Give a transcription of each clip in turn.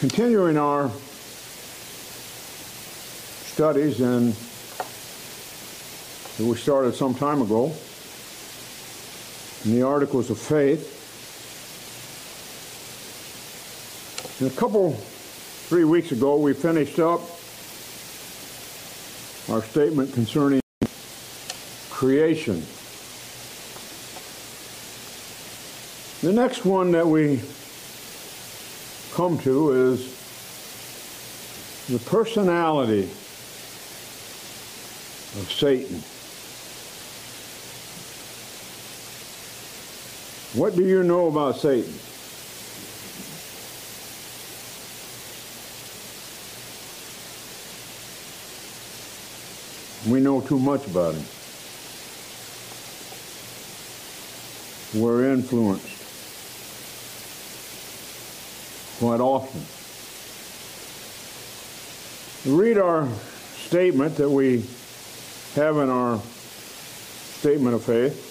continuing our studies and that we started some time ago in the Articles of Faith. And a couple, three weeks ago, we finished up our statement concerning creation. The next one that we come to is the personality of Satan. What do you know about Satan? We know too much about him. We're influenced quite often. Read our statement that we have in our statement of faith.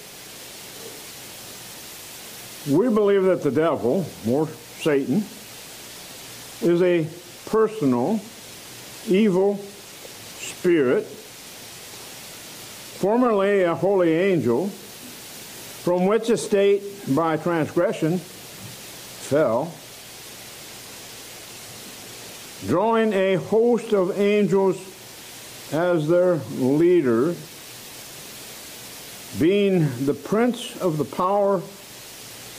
We believe that the devil, or Satan, is a personal, evil spirit, formerly a holy angel, from which a state by transgression fell, drawing a host of angels as their leader, being the prince of the power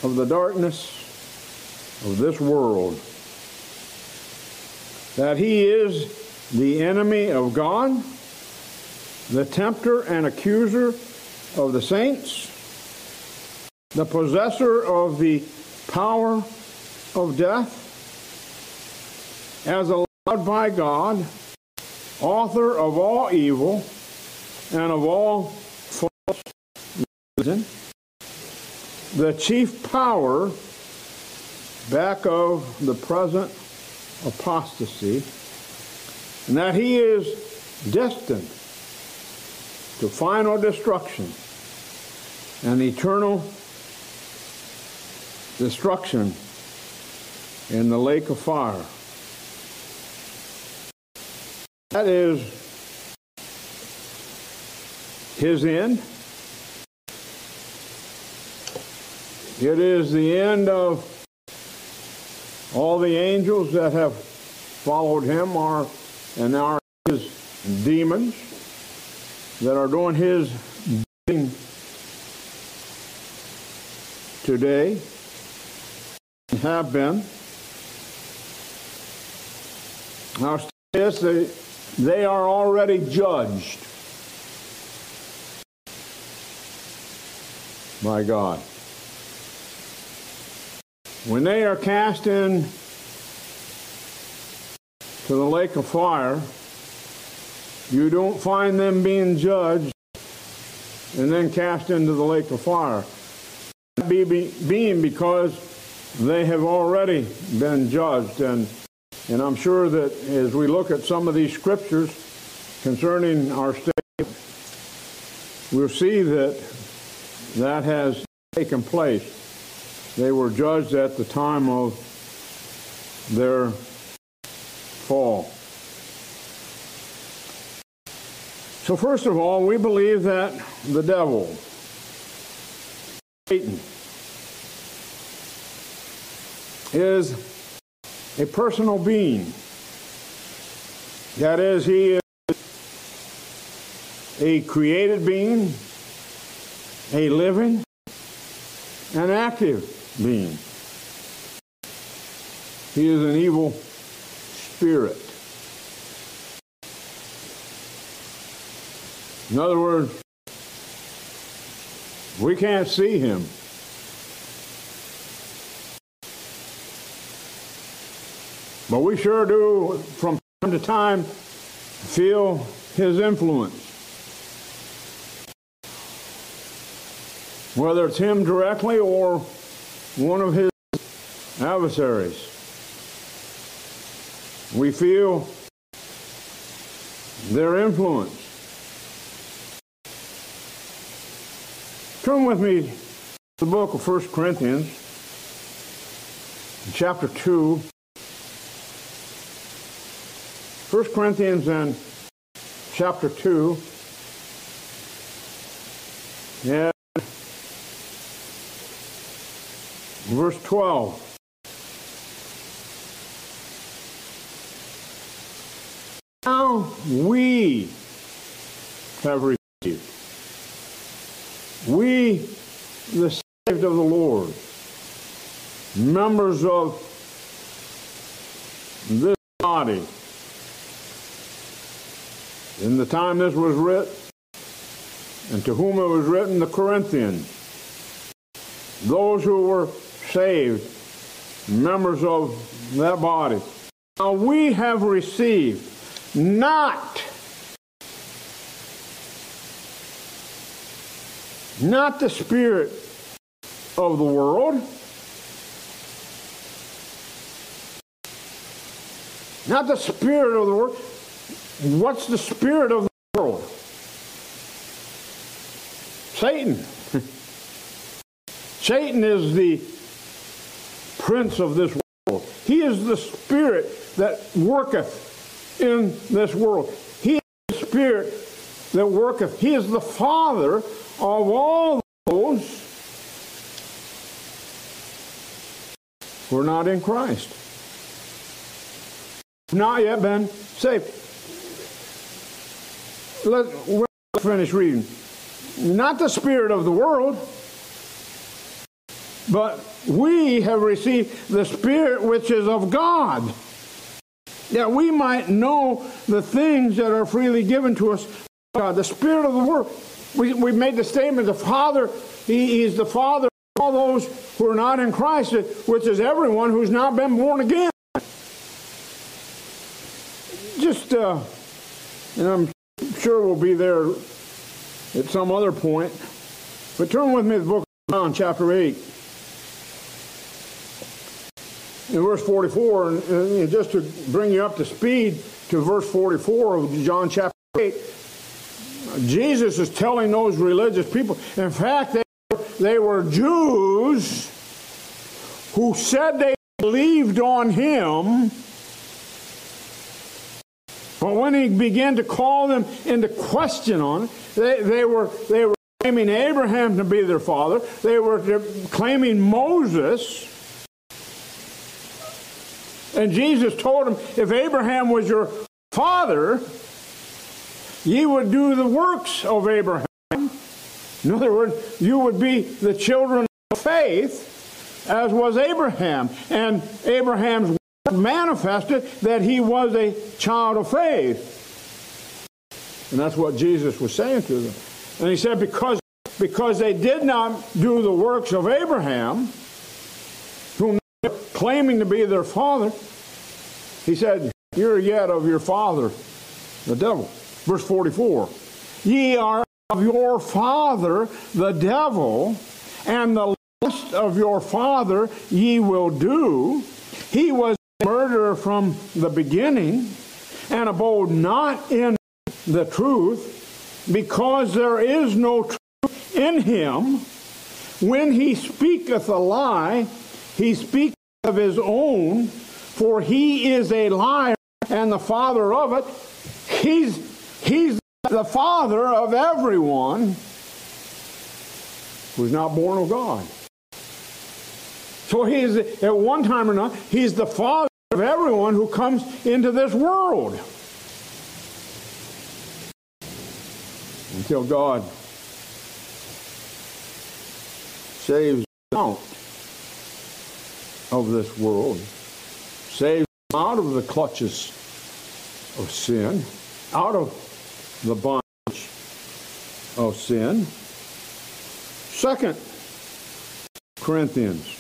of the darkness of this world, that he is the enemy of God, the tempter and accuser of the saints, the possessor of the power of death, as allowed by God, author of all evil and of all false religion, the chief power back of the present apostasy, and that he is destined to final destruction and eternal destruction in the lake of fire. That is his end. It is the end of all the angels that have followed him are and are his demons that are doing his bidding today have been. Now, this, they, they are already judged by God. When they are cast in to the lake of fire, you don't find them being judged and then cast into the lake of fire. Be, be, being because they have already been judged. And, and I'm sure that as we look at some of these scriptures concerning our state, we'll see that that has taken place. They were judged at the time of their fall. So, first of all, we believe that the devil, Satan, is a personal being. That is, he is a created being, a living, and active being. He is an evil spirit. In other words, we can't see him. But we sure do, from time to time, feel his influence. Whether it's him directly or one of his adversaries. We feel their influence. Turn with me to the book of 1 Corinthians, chapter 2. 1 Corinthians and chapter 2. And verse 12. Now we have received. We, the saved of the Lord, members of this body, in the time this was written, and to whom it was written, the Corinthians, those who were saved, members of that body. Now we have received not not the spirit of the world not the spirit of the world what's the spirit of the world satan satan is the prince of this world he is the spirit that worketh in this world. He is the Spirit that worketh. He is the Father of all those who are not in Christ. Not yet been saved. Let, us finish reading. Not the Spirit of the world, but we have received the Spirit which is of God that we might know the things that are freely given to us God. The Spirit of the world. We, we made the statement the Father, he, He's the Father of all those who are not in Christ, which is everyone who's not been born again. Just, uh, and I'm sure we'll be there at some other point, but turn with me to the book of John, chapter 8. in verse 44, and, just to bring you up to speed to verse 44 of John chapter 8, Jesus is telling those religious people, in fact, they, they were Jews who said they believed on him. But when he began to call them into question on it, they, they were they were claiming Abraham to be their father. They were claiming Moses. And Jesus told him, if Abraham was your father, ye would do the works of Abraham. In other words, you would be the children of faith, as was Abraham. And Abraham's manifested that he was a child of faith. And that's what Jesus was saying to them. And he said, because, because they did not do the works of Abraham, whom they were claiming to be their father, he said, You're yet of your father, the devil. Verse 44 Ye are of your father, the devil, and the lust of your father ye will do. He was murderer from the beginning, and abode not in the truth, because there is no truth in him. When he speaketh a lie, he speaketh of his own, for he is a liar and the father of it. He's, he's the father of everyone who's not born of God. So he's, at one time or not, he's the father of everyone who comes into this world. Until God saves out of this world, saves out of the clutches of sin, out of the bondage of sin. Second Corinthians.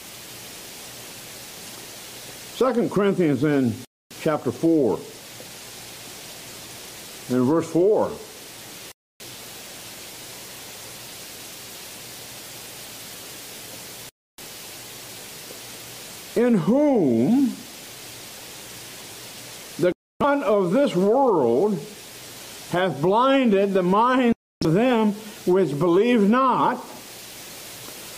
Second Corinthians in chapter 4 and verse 4. in whom the God of this world hath blinded the minds of them which believe not,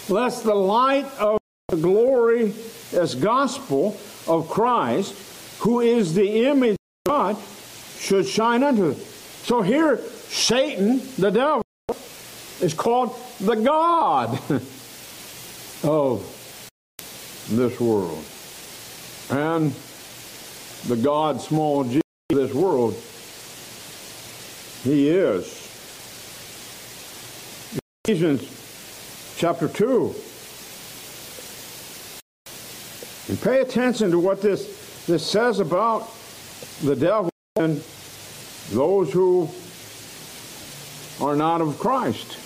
lest the light of the glory as gospel of Christ, who is the image of God, should shine unto them. So here, Satan, the devil, is called the God of this world. And the God, small g, of this world, he is. Ephesians chapter 2. And pay attention to what this, this says about the devil and those who are not of Christ.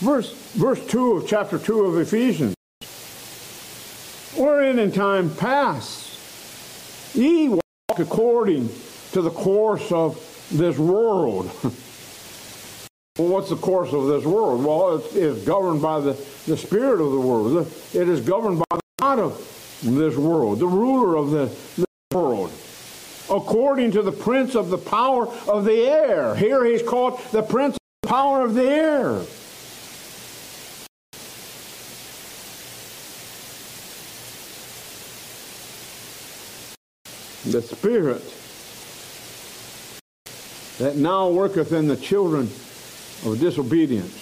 Verse, verse 2 of chapter 2 of Ephesians. Wherein in time past ye walk according to the course of this world. well, what's the course of this world? Well, it's, it's governed by the, the spirit of the world. It is governed by the God of this world, the ruler of the, the world according to the prince of the power of the air. Here he's called the prince of the power of the air. The Spirit that now worketh in the children of disobedience.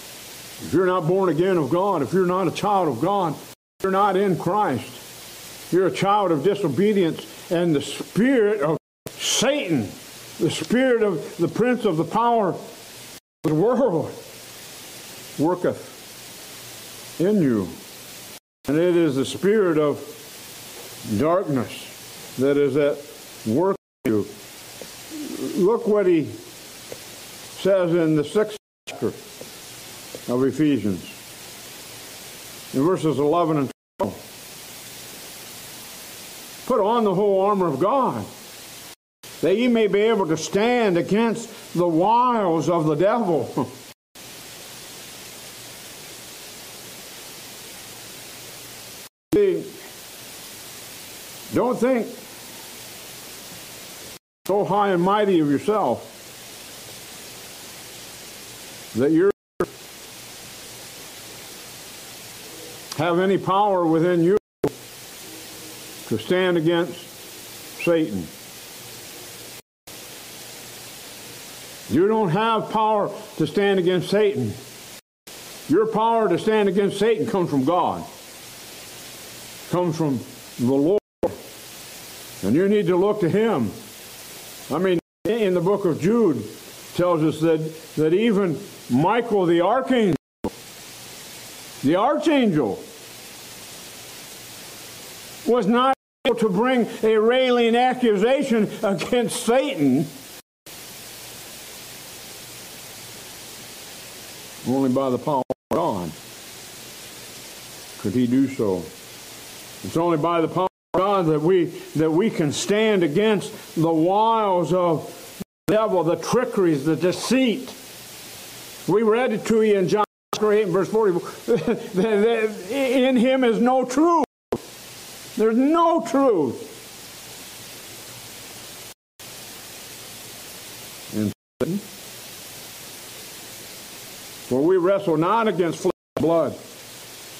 If you're not born again of God, if you're not a child of God, you're not in Christ, you're a child of disobedience, and the spirit of Satan, the spirit of the prince of the power of the world, worketh in you. And it is the spirit of darkness that is at work in you. Look what he says in the sixth chapter of Ephesians, in verses 11 and 12. Put on the whole armor of God, that ye may be able to stand against the wiles of the devil. See, don't think so high and mighty of yourself that you have any power within you to stand against Satan. You don't have power to stand against Satan. Your power to stand against Satan comes from God. Comes from the Lord. And you need to look to him. I mean, in the book of Jude tells us that, that even Michael the archangel, the archangel, was not able to bring a railing accusation against Satan only by the power of God could he do so. It's only by the power of God that we that we can stand against the wiles of the devil, the trickeries, the deceit. We read it to you in John 8 verse 40. in him is no truth. There's no truth. Satan. For we wrestle not against flesh and blood,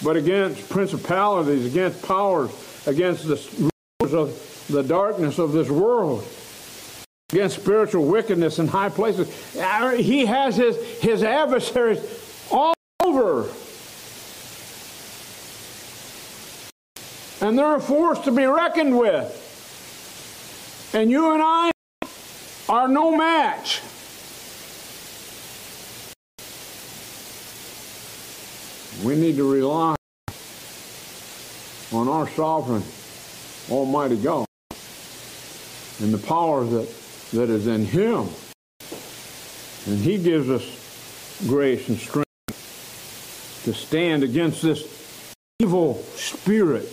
but against principalities, against powers, against the rulers of the darkness of this world, against spiritual wickedness in high places. Uh, he has his, his adversaries all over. And they're a force to be reckoned with. And you and I are no match. We need to rely on our sovereign, Almighty God and the power that, that is in Him. And He gives us grace and strength to stand against this evil spirit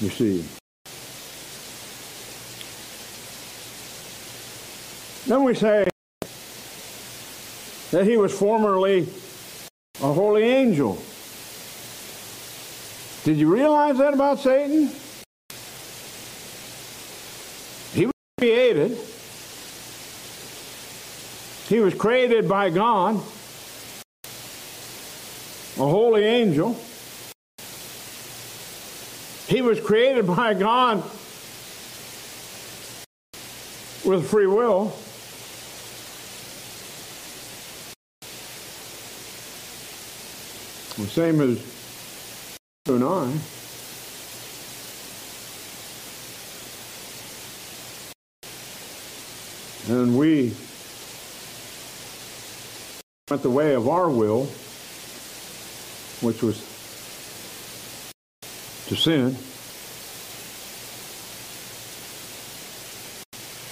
you see. Then we say that he was formerly a holy angel. Did you realize that about Satan? He was created. He was created by God, a holy angel. He was created by God with free will. The same as you and we went the way of our will, which was to sin.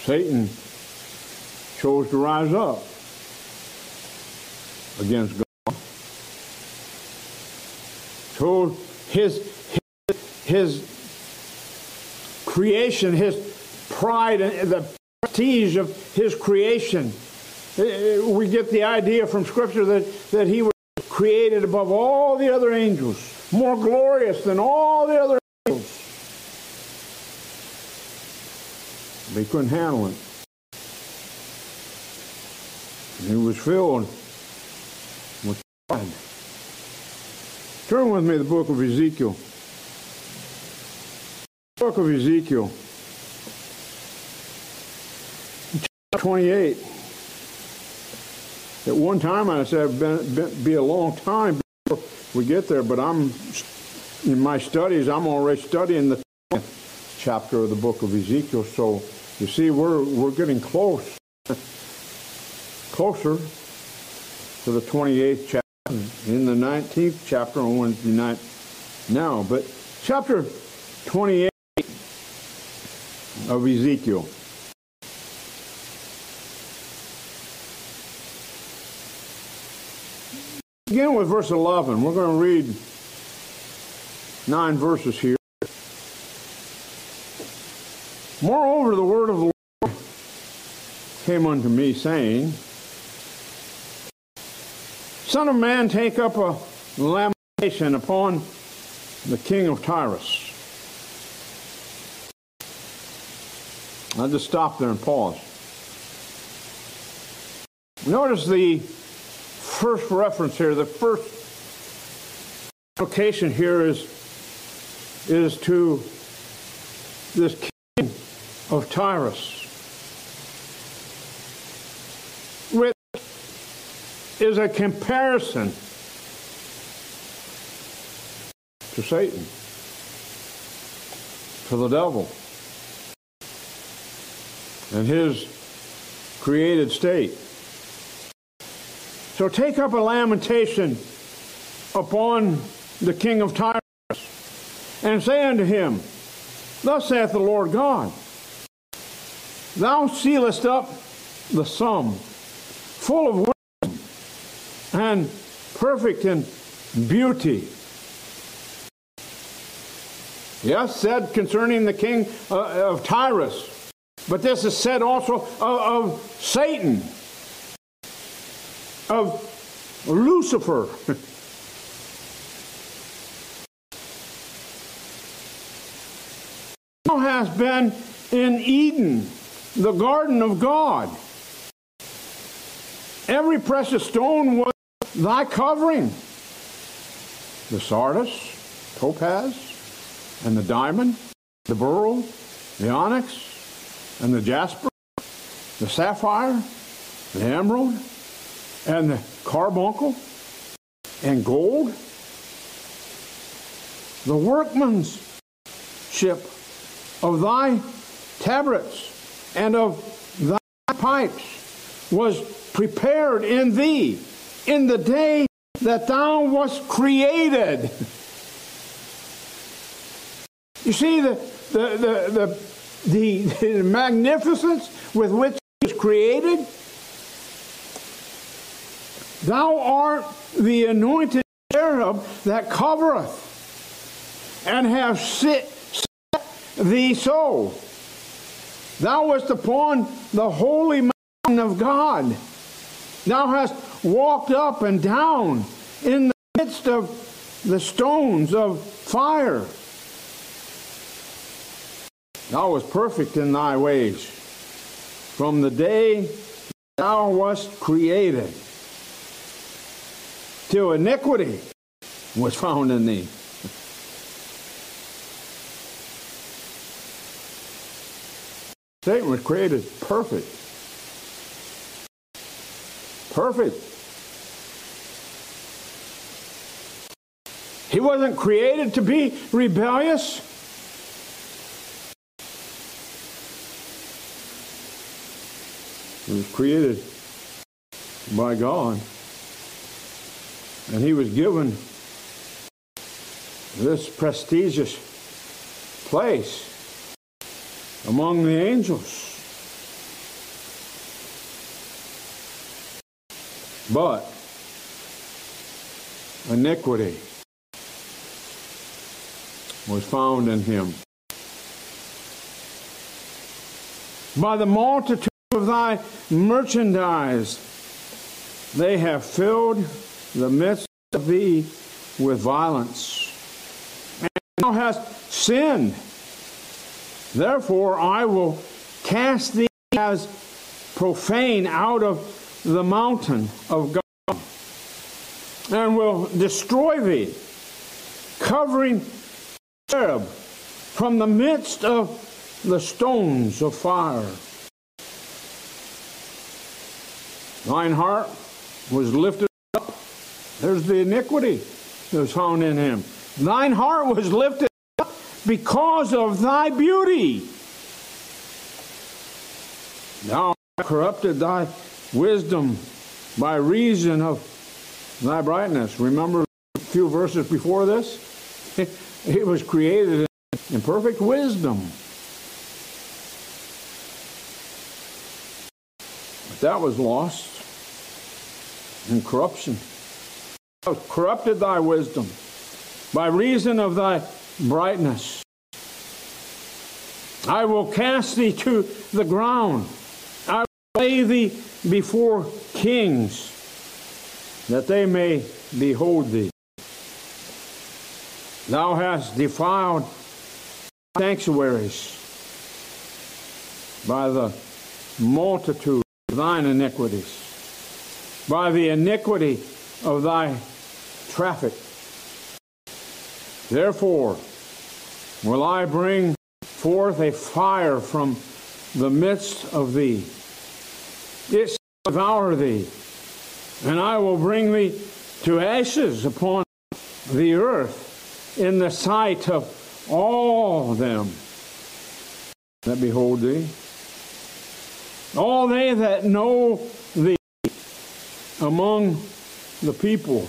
Satan chose to rise up against God. Chose his, his, his creation, his pride, and the prestige of his creation. Uh, uh, we get the idea from Scripture that, that he was created above all the other angels, more glorious than all the other angels. They couldn't handle it. he was filled with pride. Turn with me to the book of Ezekiel. Book of Ezekiel. 28. At one time, I said it'd be a long time before we get there, but I'm in my studies. I'm already studying the chapter of the book of Ezekiel. So you see, we're we're getting close, closer to the 28th chapter. In the 19th chapter on Wednesday night now, but chapter 28 of Ezekiel. Begin with verse 11. We're going to read nine verses here. Moreover, the word of the Lord came unto me, saying, Son of man, take up a lamentation upon the king of Tyrus. I'll just stop there and pause. Notice the first reference here, the first application here is, is to this king of Tyrus. Which is a comparison to Satan, to the devil, and his created state. So take up a lamentation upon the king of Tyrus, and say unto him, Thus saith the Lord God, Thou sealest up the sum, full of wisdom, and perfect in beauty. Yes, said concerning the king uh, of Tyrus, but this is said also of, of Satan of Lucifer. Thou hast been in Eden, the garden of God. Every precious stone was thy covering. The sardius, topaz, and the diamond, the beryl, the onyx, and the jasper, the sapphire, the emerald, and the carbuncle and gold. The workmanship of thy tabrets and of thy pipes was prepared in thee in the day that thou wast created. You see the, the, the, the, the, the magnificence with which he was created? Thou art the anointed cherub that covereth, and have sit, set thee so. Thou wast upon the holy mountain of God. Thou hast walked up and down in the midst of the stones of fire. Thou wast perfect in thy ways from the day thou wast created till iniquity was found in thee. Satan was created perfect. Perfect. He wasn't created to be rebellious. He was created by God and he was given this prestigious place among the angels. But iniquity was found in him. By the multitude of thy merchandise, they have filled the midst of thee with violence. And thou hast sinned. Therefore I will cast thee as profane out of the mountain of God and will destroy thee, covering cherub from the midst of the stones of fire. Thine heart was lifted. There's the iniquity that was found in him. Thine heart was lifted up because of thy beauty. Thou corrupted thy wisdom by reason of thy brightness. Remember a few verses before this? It was created in perfect wisdom. But that was lost in corruption. Uh, corrupted thy wisdom by reason of thy brightness. I will cast thee to the ground. I will lay thee before kings, that they may behold thee. Thou hast defiled sanctuaries by the multitude of thine iniquities, by the iniquity of thy traffic. Therefore will I bring forth a fire from the midst of thee. It shall devour thee, and I will bring thee to ashes upon the earth in the sight of all them that behold thee. All they that know thee among the people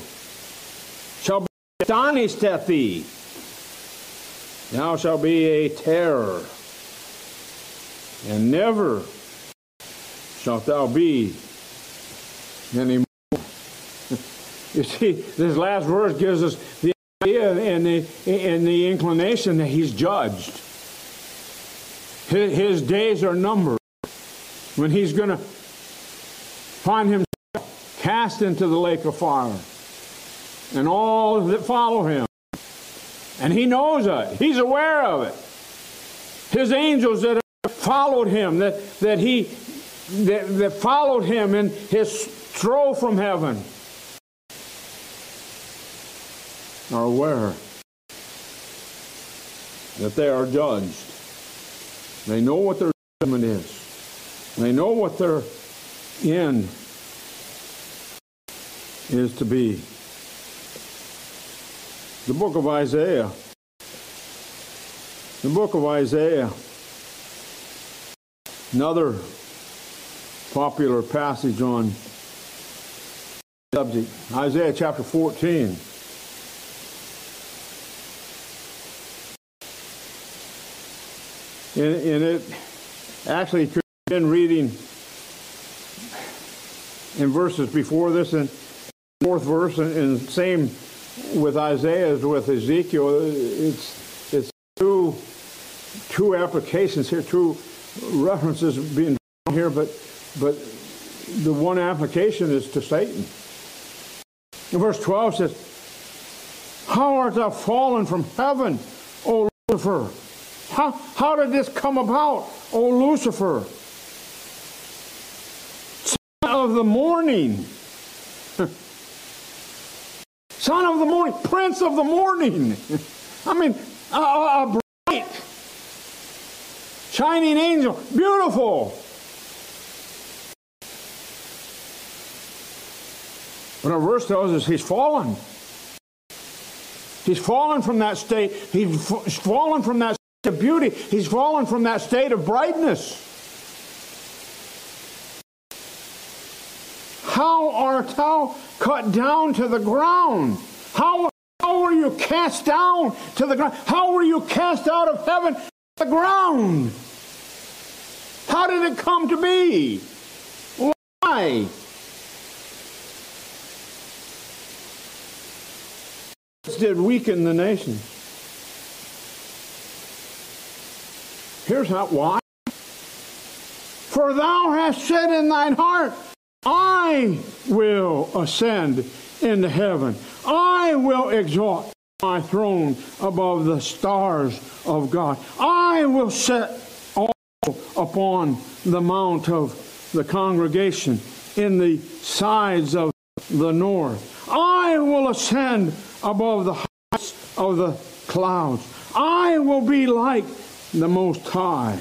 astonished at thee. Thou shalt be a terror, and never shalt thou be any more. you see, this last verse gives us the idea and the, and the inclination that he's judged. His, his days are numbered when he's going to find himself cast into the lake of fire and all that follow him. And he knows it. He's aware of it. His angels that followed him, that, that he that, that followed him in his throw from heaven are aware that they are judged. They know what their judgment is. They know what their end is to be. The book of Isaiah. The book of Isaiah. Another popular passage on subject. Isaiah chapter 14. And, and it actually could have been reading in verses before this and fourth verse and, and same with Isaiah as with Ezekiel. It's it's two two applications here, two references being here, but but the one application is to Satan. Verse 12 says, How art thou fallen from heaven, O Lucifer? How, how did this come about, O Lucifer? Son of the morning. Son the morning, Prince of the morning. I mean, a, a bright shining angel, beautiful. But our verse tells us he's fallen. He's fallen from that state. He's fallen from that state of beauty. He's fallen from that state of brightness. How art thou cut down to the ground? How, how were you cast down to the ground? How were you cast out of heaven to the ground? How did it come to be? Why? This did weaken the nation. Here's how why. For thou hast said in thine heart, I will ascend into heaven. I will exalt my throne above the stars of God. I will set also upon the mount of the congregation in the sides of the north. I will ascend above the heights of the clouds. I will be like the Most High.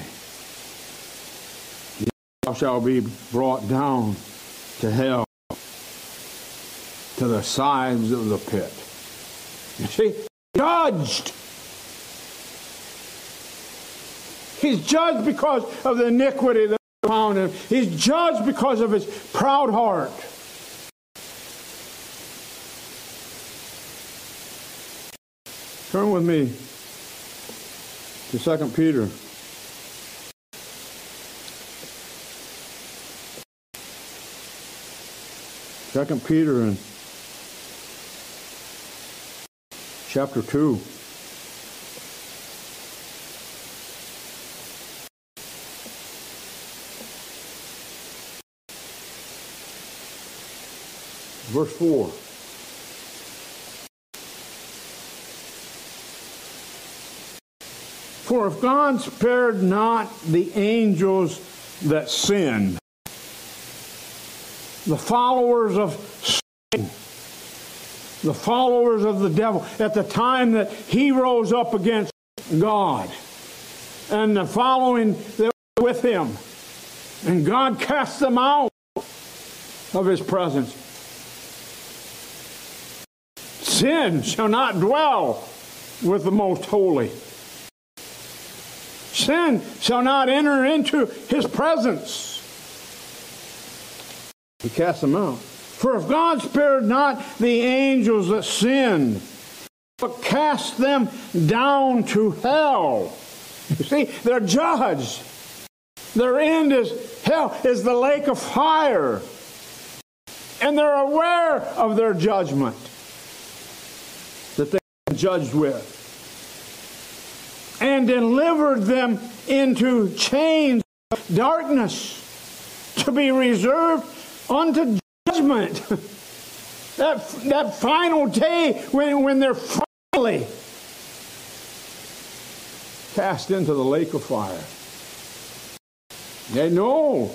Thou shalt be brought down to hell, to the sides of the pit. You see, judged. He's judged because of the iniquity that found him. He's judged because of his proud heart. Turn with me to Second Peter. Second Peter and chapter 2. Verse 4. For if God spared not the angels that sinned, the followers of Satan, the followers of the devil, at the time that he rose up against God, and the following that were with him, and God cast them out of his presence. Sin shall not dwell with the most holy sin shall not enter into his presence. He cast them out. For if God spared not the angels that sinned, but cast them down to hell. You see, they're judged. Their end is hell, is the lake of fire. And they're aware of their judgment that they're judged with and delivered them into chains of darkness to be reserved unto judgment. that, that final day when, when they're finally cast into the lake of fire. They know.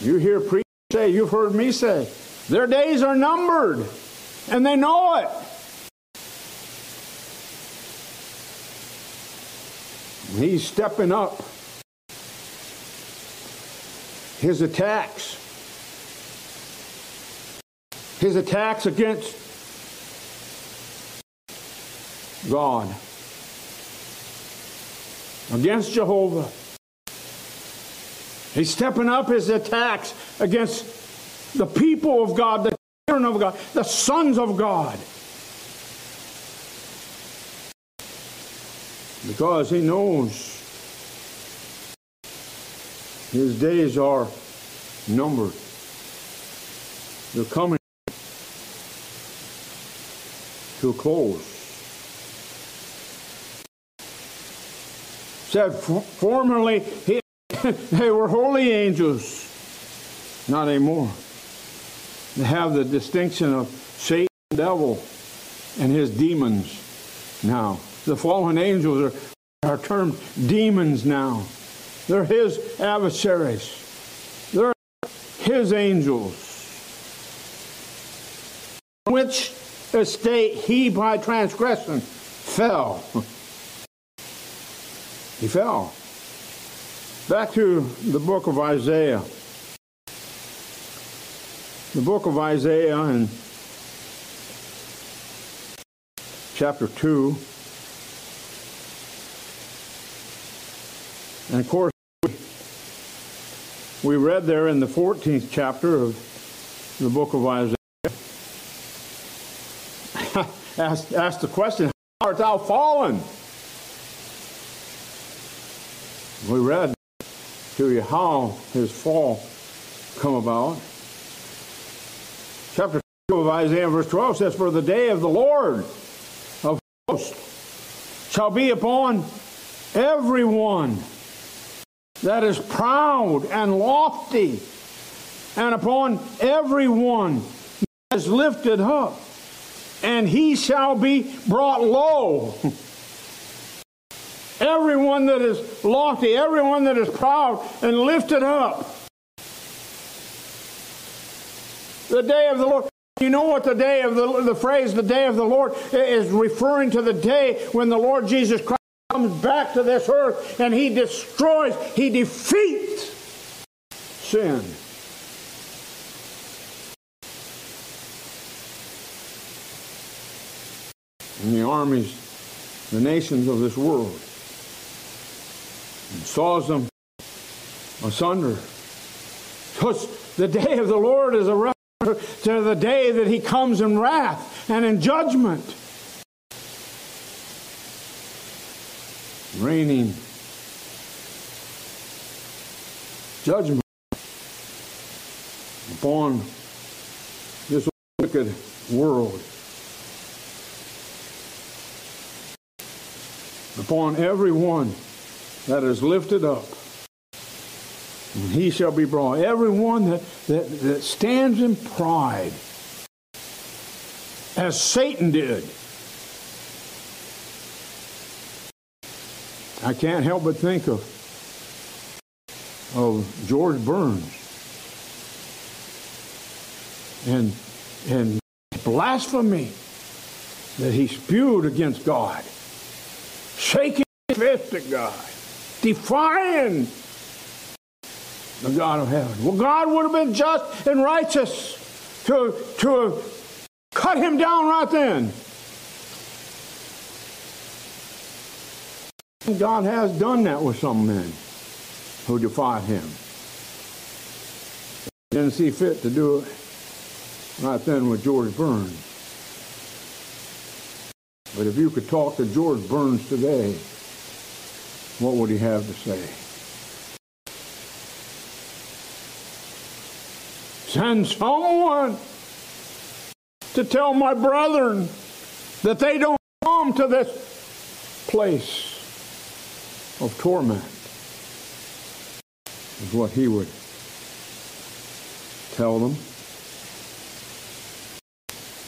You hear preachers say, you've heard me say, their days are numbered, and they know it. He's stepping up his attacks. His attacks against God, against Jehovah. He's stepping up his attacks against the people of God, the children of God, the sons of God. because he knows his days are numbered. They're coming to a close. Said formerly he, they were holy angels. Not anymore. They have the distinction of Satan, devil, and his demons now. The fallen angels are, are termed demons now. They're his adversaries. They're his angels. Which estate he by transgression fell. He fell. Back to the book of Isaiah. The book of Isaiah in chapter 2. And of course, we read there in the 14th chapter of the book of Isaiah, asked, asked the question, How art thou fallen? We read to you how his fall come about. Chapter 2 of Isaiah, verse 12 says, For the day of the Lord of hosts shall be upon everyone that is proud and lofty, and upon everyone that is lifted up, and he shall be brought low. everyone that is lofty, everyone that is proud and lifted up. The day of the Lord. You know what the day of the, the phrase, the day of the Lord, is referring to the day when the Lord Jesus Christ comes back to this earth and he destroys, he defeats sin. And the armies, the nations of this world and saws them asunder. Because the day of the Lord is a reference to the day that he comes in wrath and in judgment. Raining judgment upon this wicked world. Upon everyone that is lifted up, and he shall be brought. Everyone that, that, that stands in pride, as Satan did. I can't help but think of, of George Burns and, and blasphemy that he spewed against God, shaking his fist at God defying the God of heaven. Well, God would have been just and righteous to, to have cut him down right then. God has done that with some men who defied him. Didn't see fit to do it right then with George Burns. But if you could talk to George Burns today, what would he have to say? Send someone to tell my brethren that they don't come to this place of torment, is what he would tell them.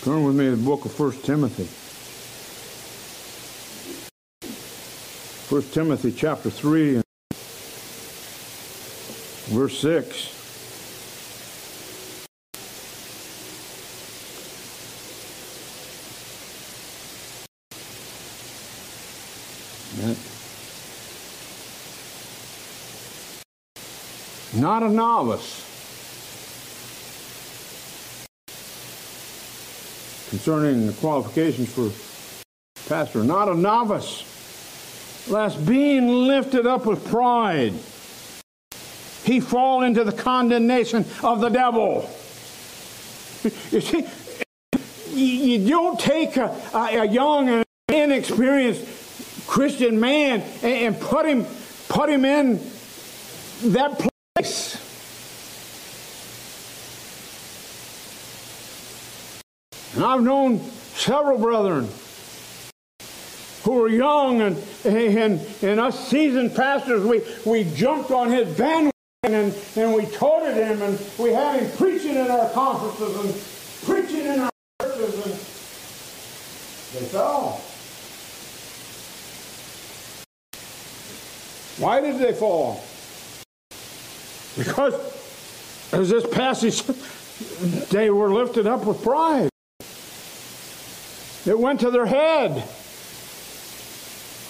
Turn with me to the book of 1 Timothy. 1 Timothy chapter 3 and verse 6. Not a novice. Concerning the qualifications for pastor, not a novice lest being lifted up with pride, he fall into the condemnation of the devil. You see, you don't take a, a young and inexperienced Christian man and put him put him in that place. And I've known several brethren who were young and, and, and us seasoned pastors, we, we jumped on his bandwagon and, and we toted him and we had him preaching in our conferences and preaching in our churches and they fell. Why did they fall? Because, as this passage, they were lifted up with pride. It went to their head.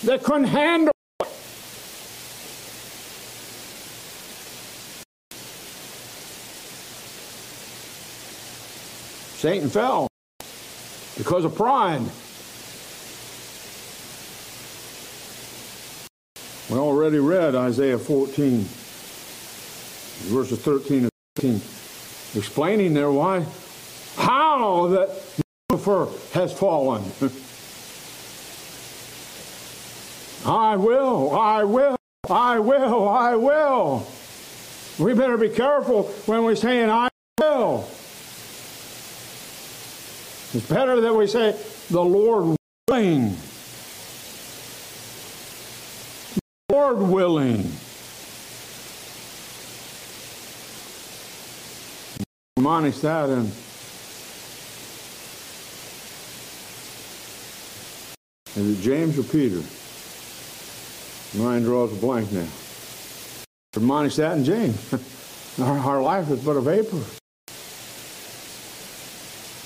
They couldn't handle it. Satan fell because of pride. We already read Isaiah 14, verses 13 and 15, explaining there why, how that Lucifer has fallen. I will, I will, I will, I will. We better be careful when we're saying, I will. It's better that we say, the Lord willing. Lord willing. Admonish that and is it James or Peter? Mine draws a blank now. Admonish that in James. our, our life is but a vapor.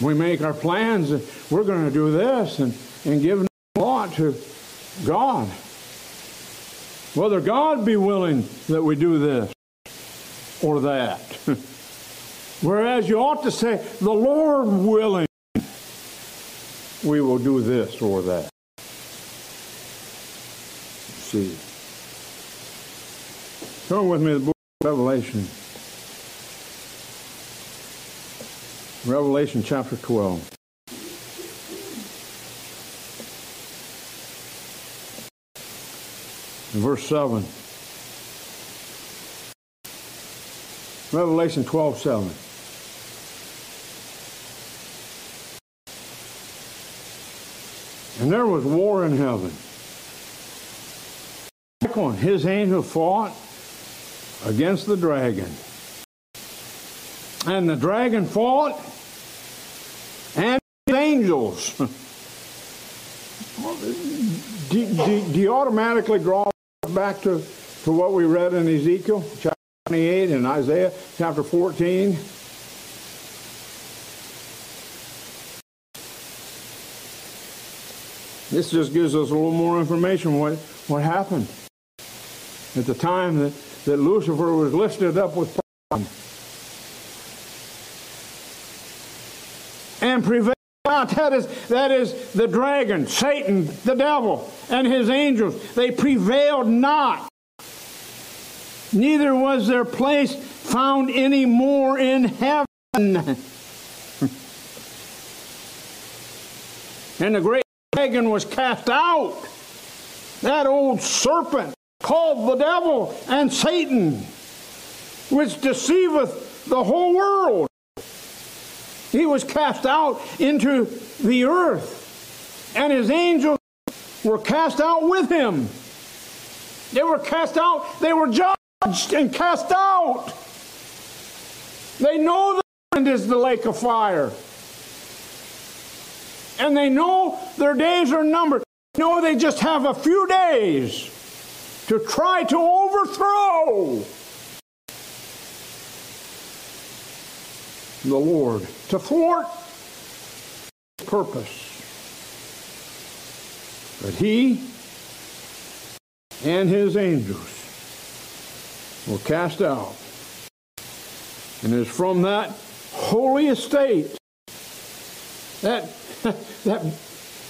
We make our plans, and we're going to do this and, and give no thought to God. Whether God be willing that we do this or that. Whereas you ought to say, the Lord willing, we will do this or that. See. Turn with me to the book of Revelation. Revelation chapter 12. verse 7. Revelation 12 7. And there was war in heaven. His angel fought against the dragon. And the dragon fought and angels. do, do, do you automatically draw back to, to what we read in Ezekiel chapter 28 and Isaiah chapter 14. This just gives us a little more information what, what happened at the time that, that Lucifer was lifted up with pride and prevailed. That is, that is the dragon, Satan, the devil, and his angels. They prevailed not. Neither was their place found any more in heaven. and the great dragon was cast out. That old serpent called the devil and Satan, which deceiveth the whole world. He was cast out into the earth, and his angels were cast out with him. They were cast out, they were judged and cast out. They know the end is the lake of fire. And they know their days are numbered. They know they just have a few days to try to overthrow the Lord, to thwart his purpose. But he and his angels were cast out. And it's from that holy estate, that, that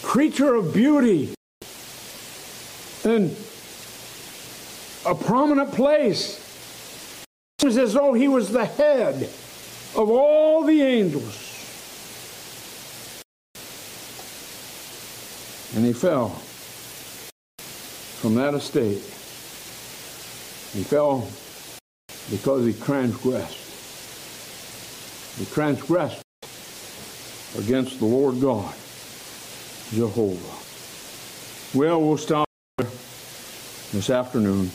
creature of beauty, and a prominent place. It's as though he was the head of all the angels. And he fell from that estate. He fell because he transgressed. He transgressed against the Lord God, Jehovah. Well, we'll stop this afternoon.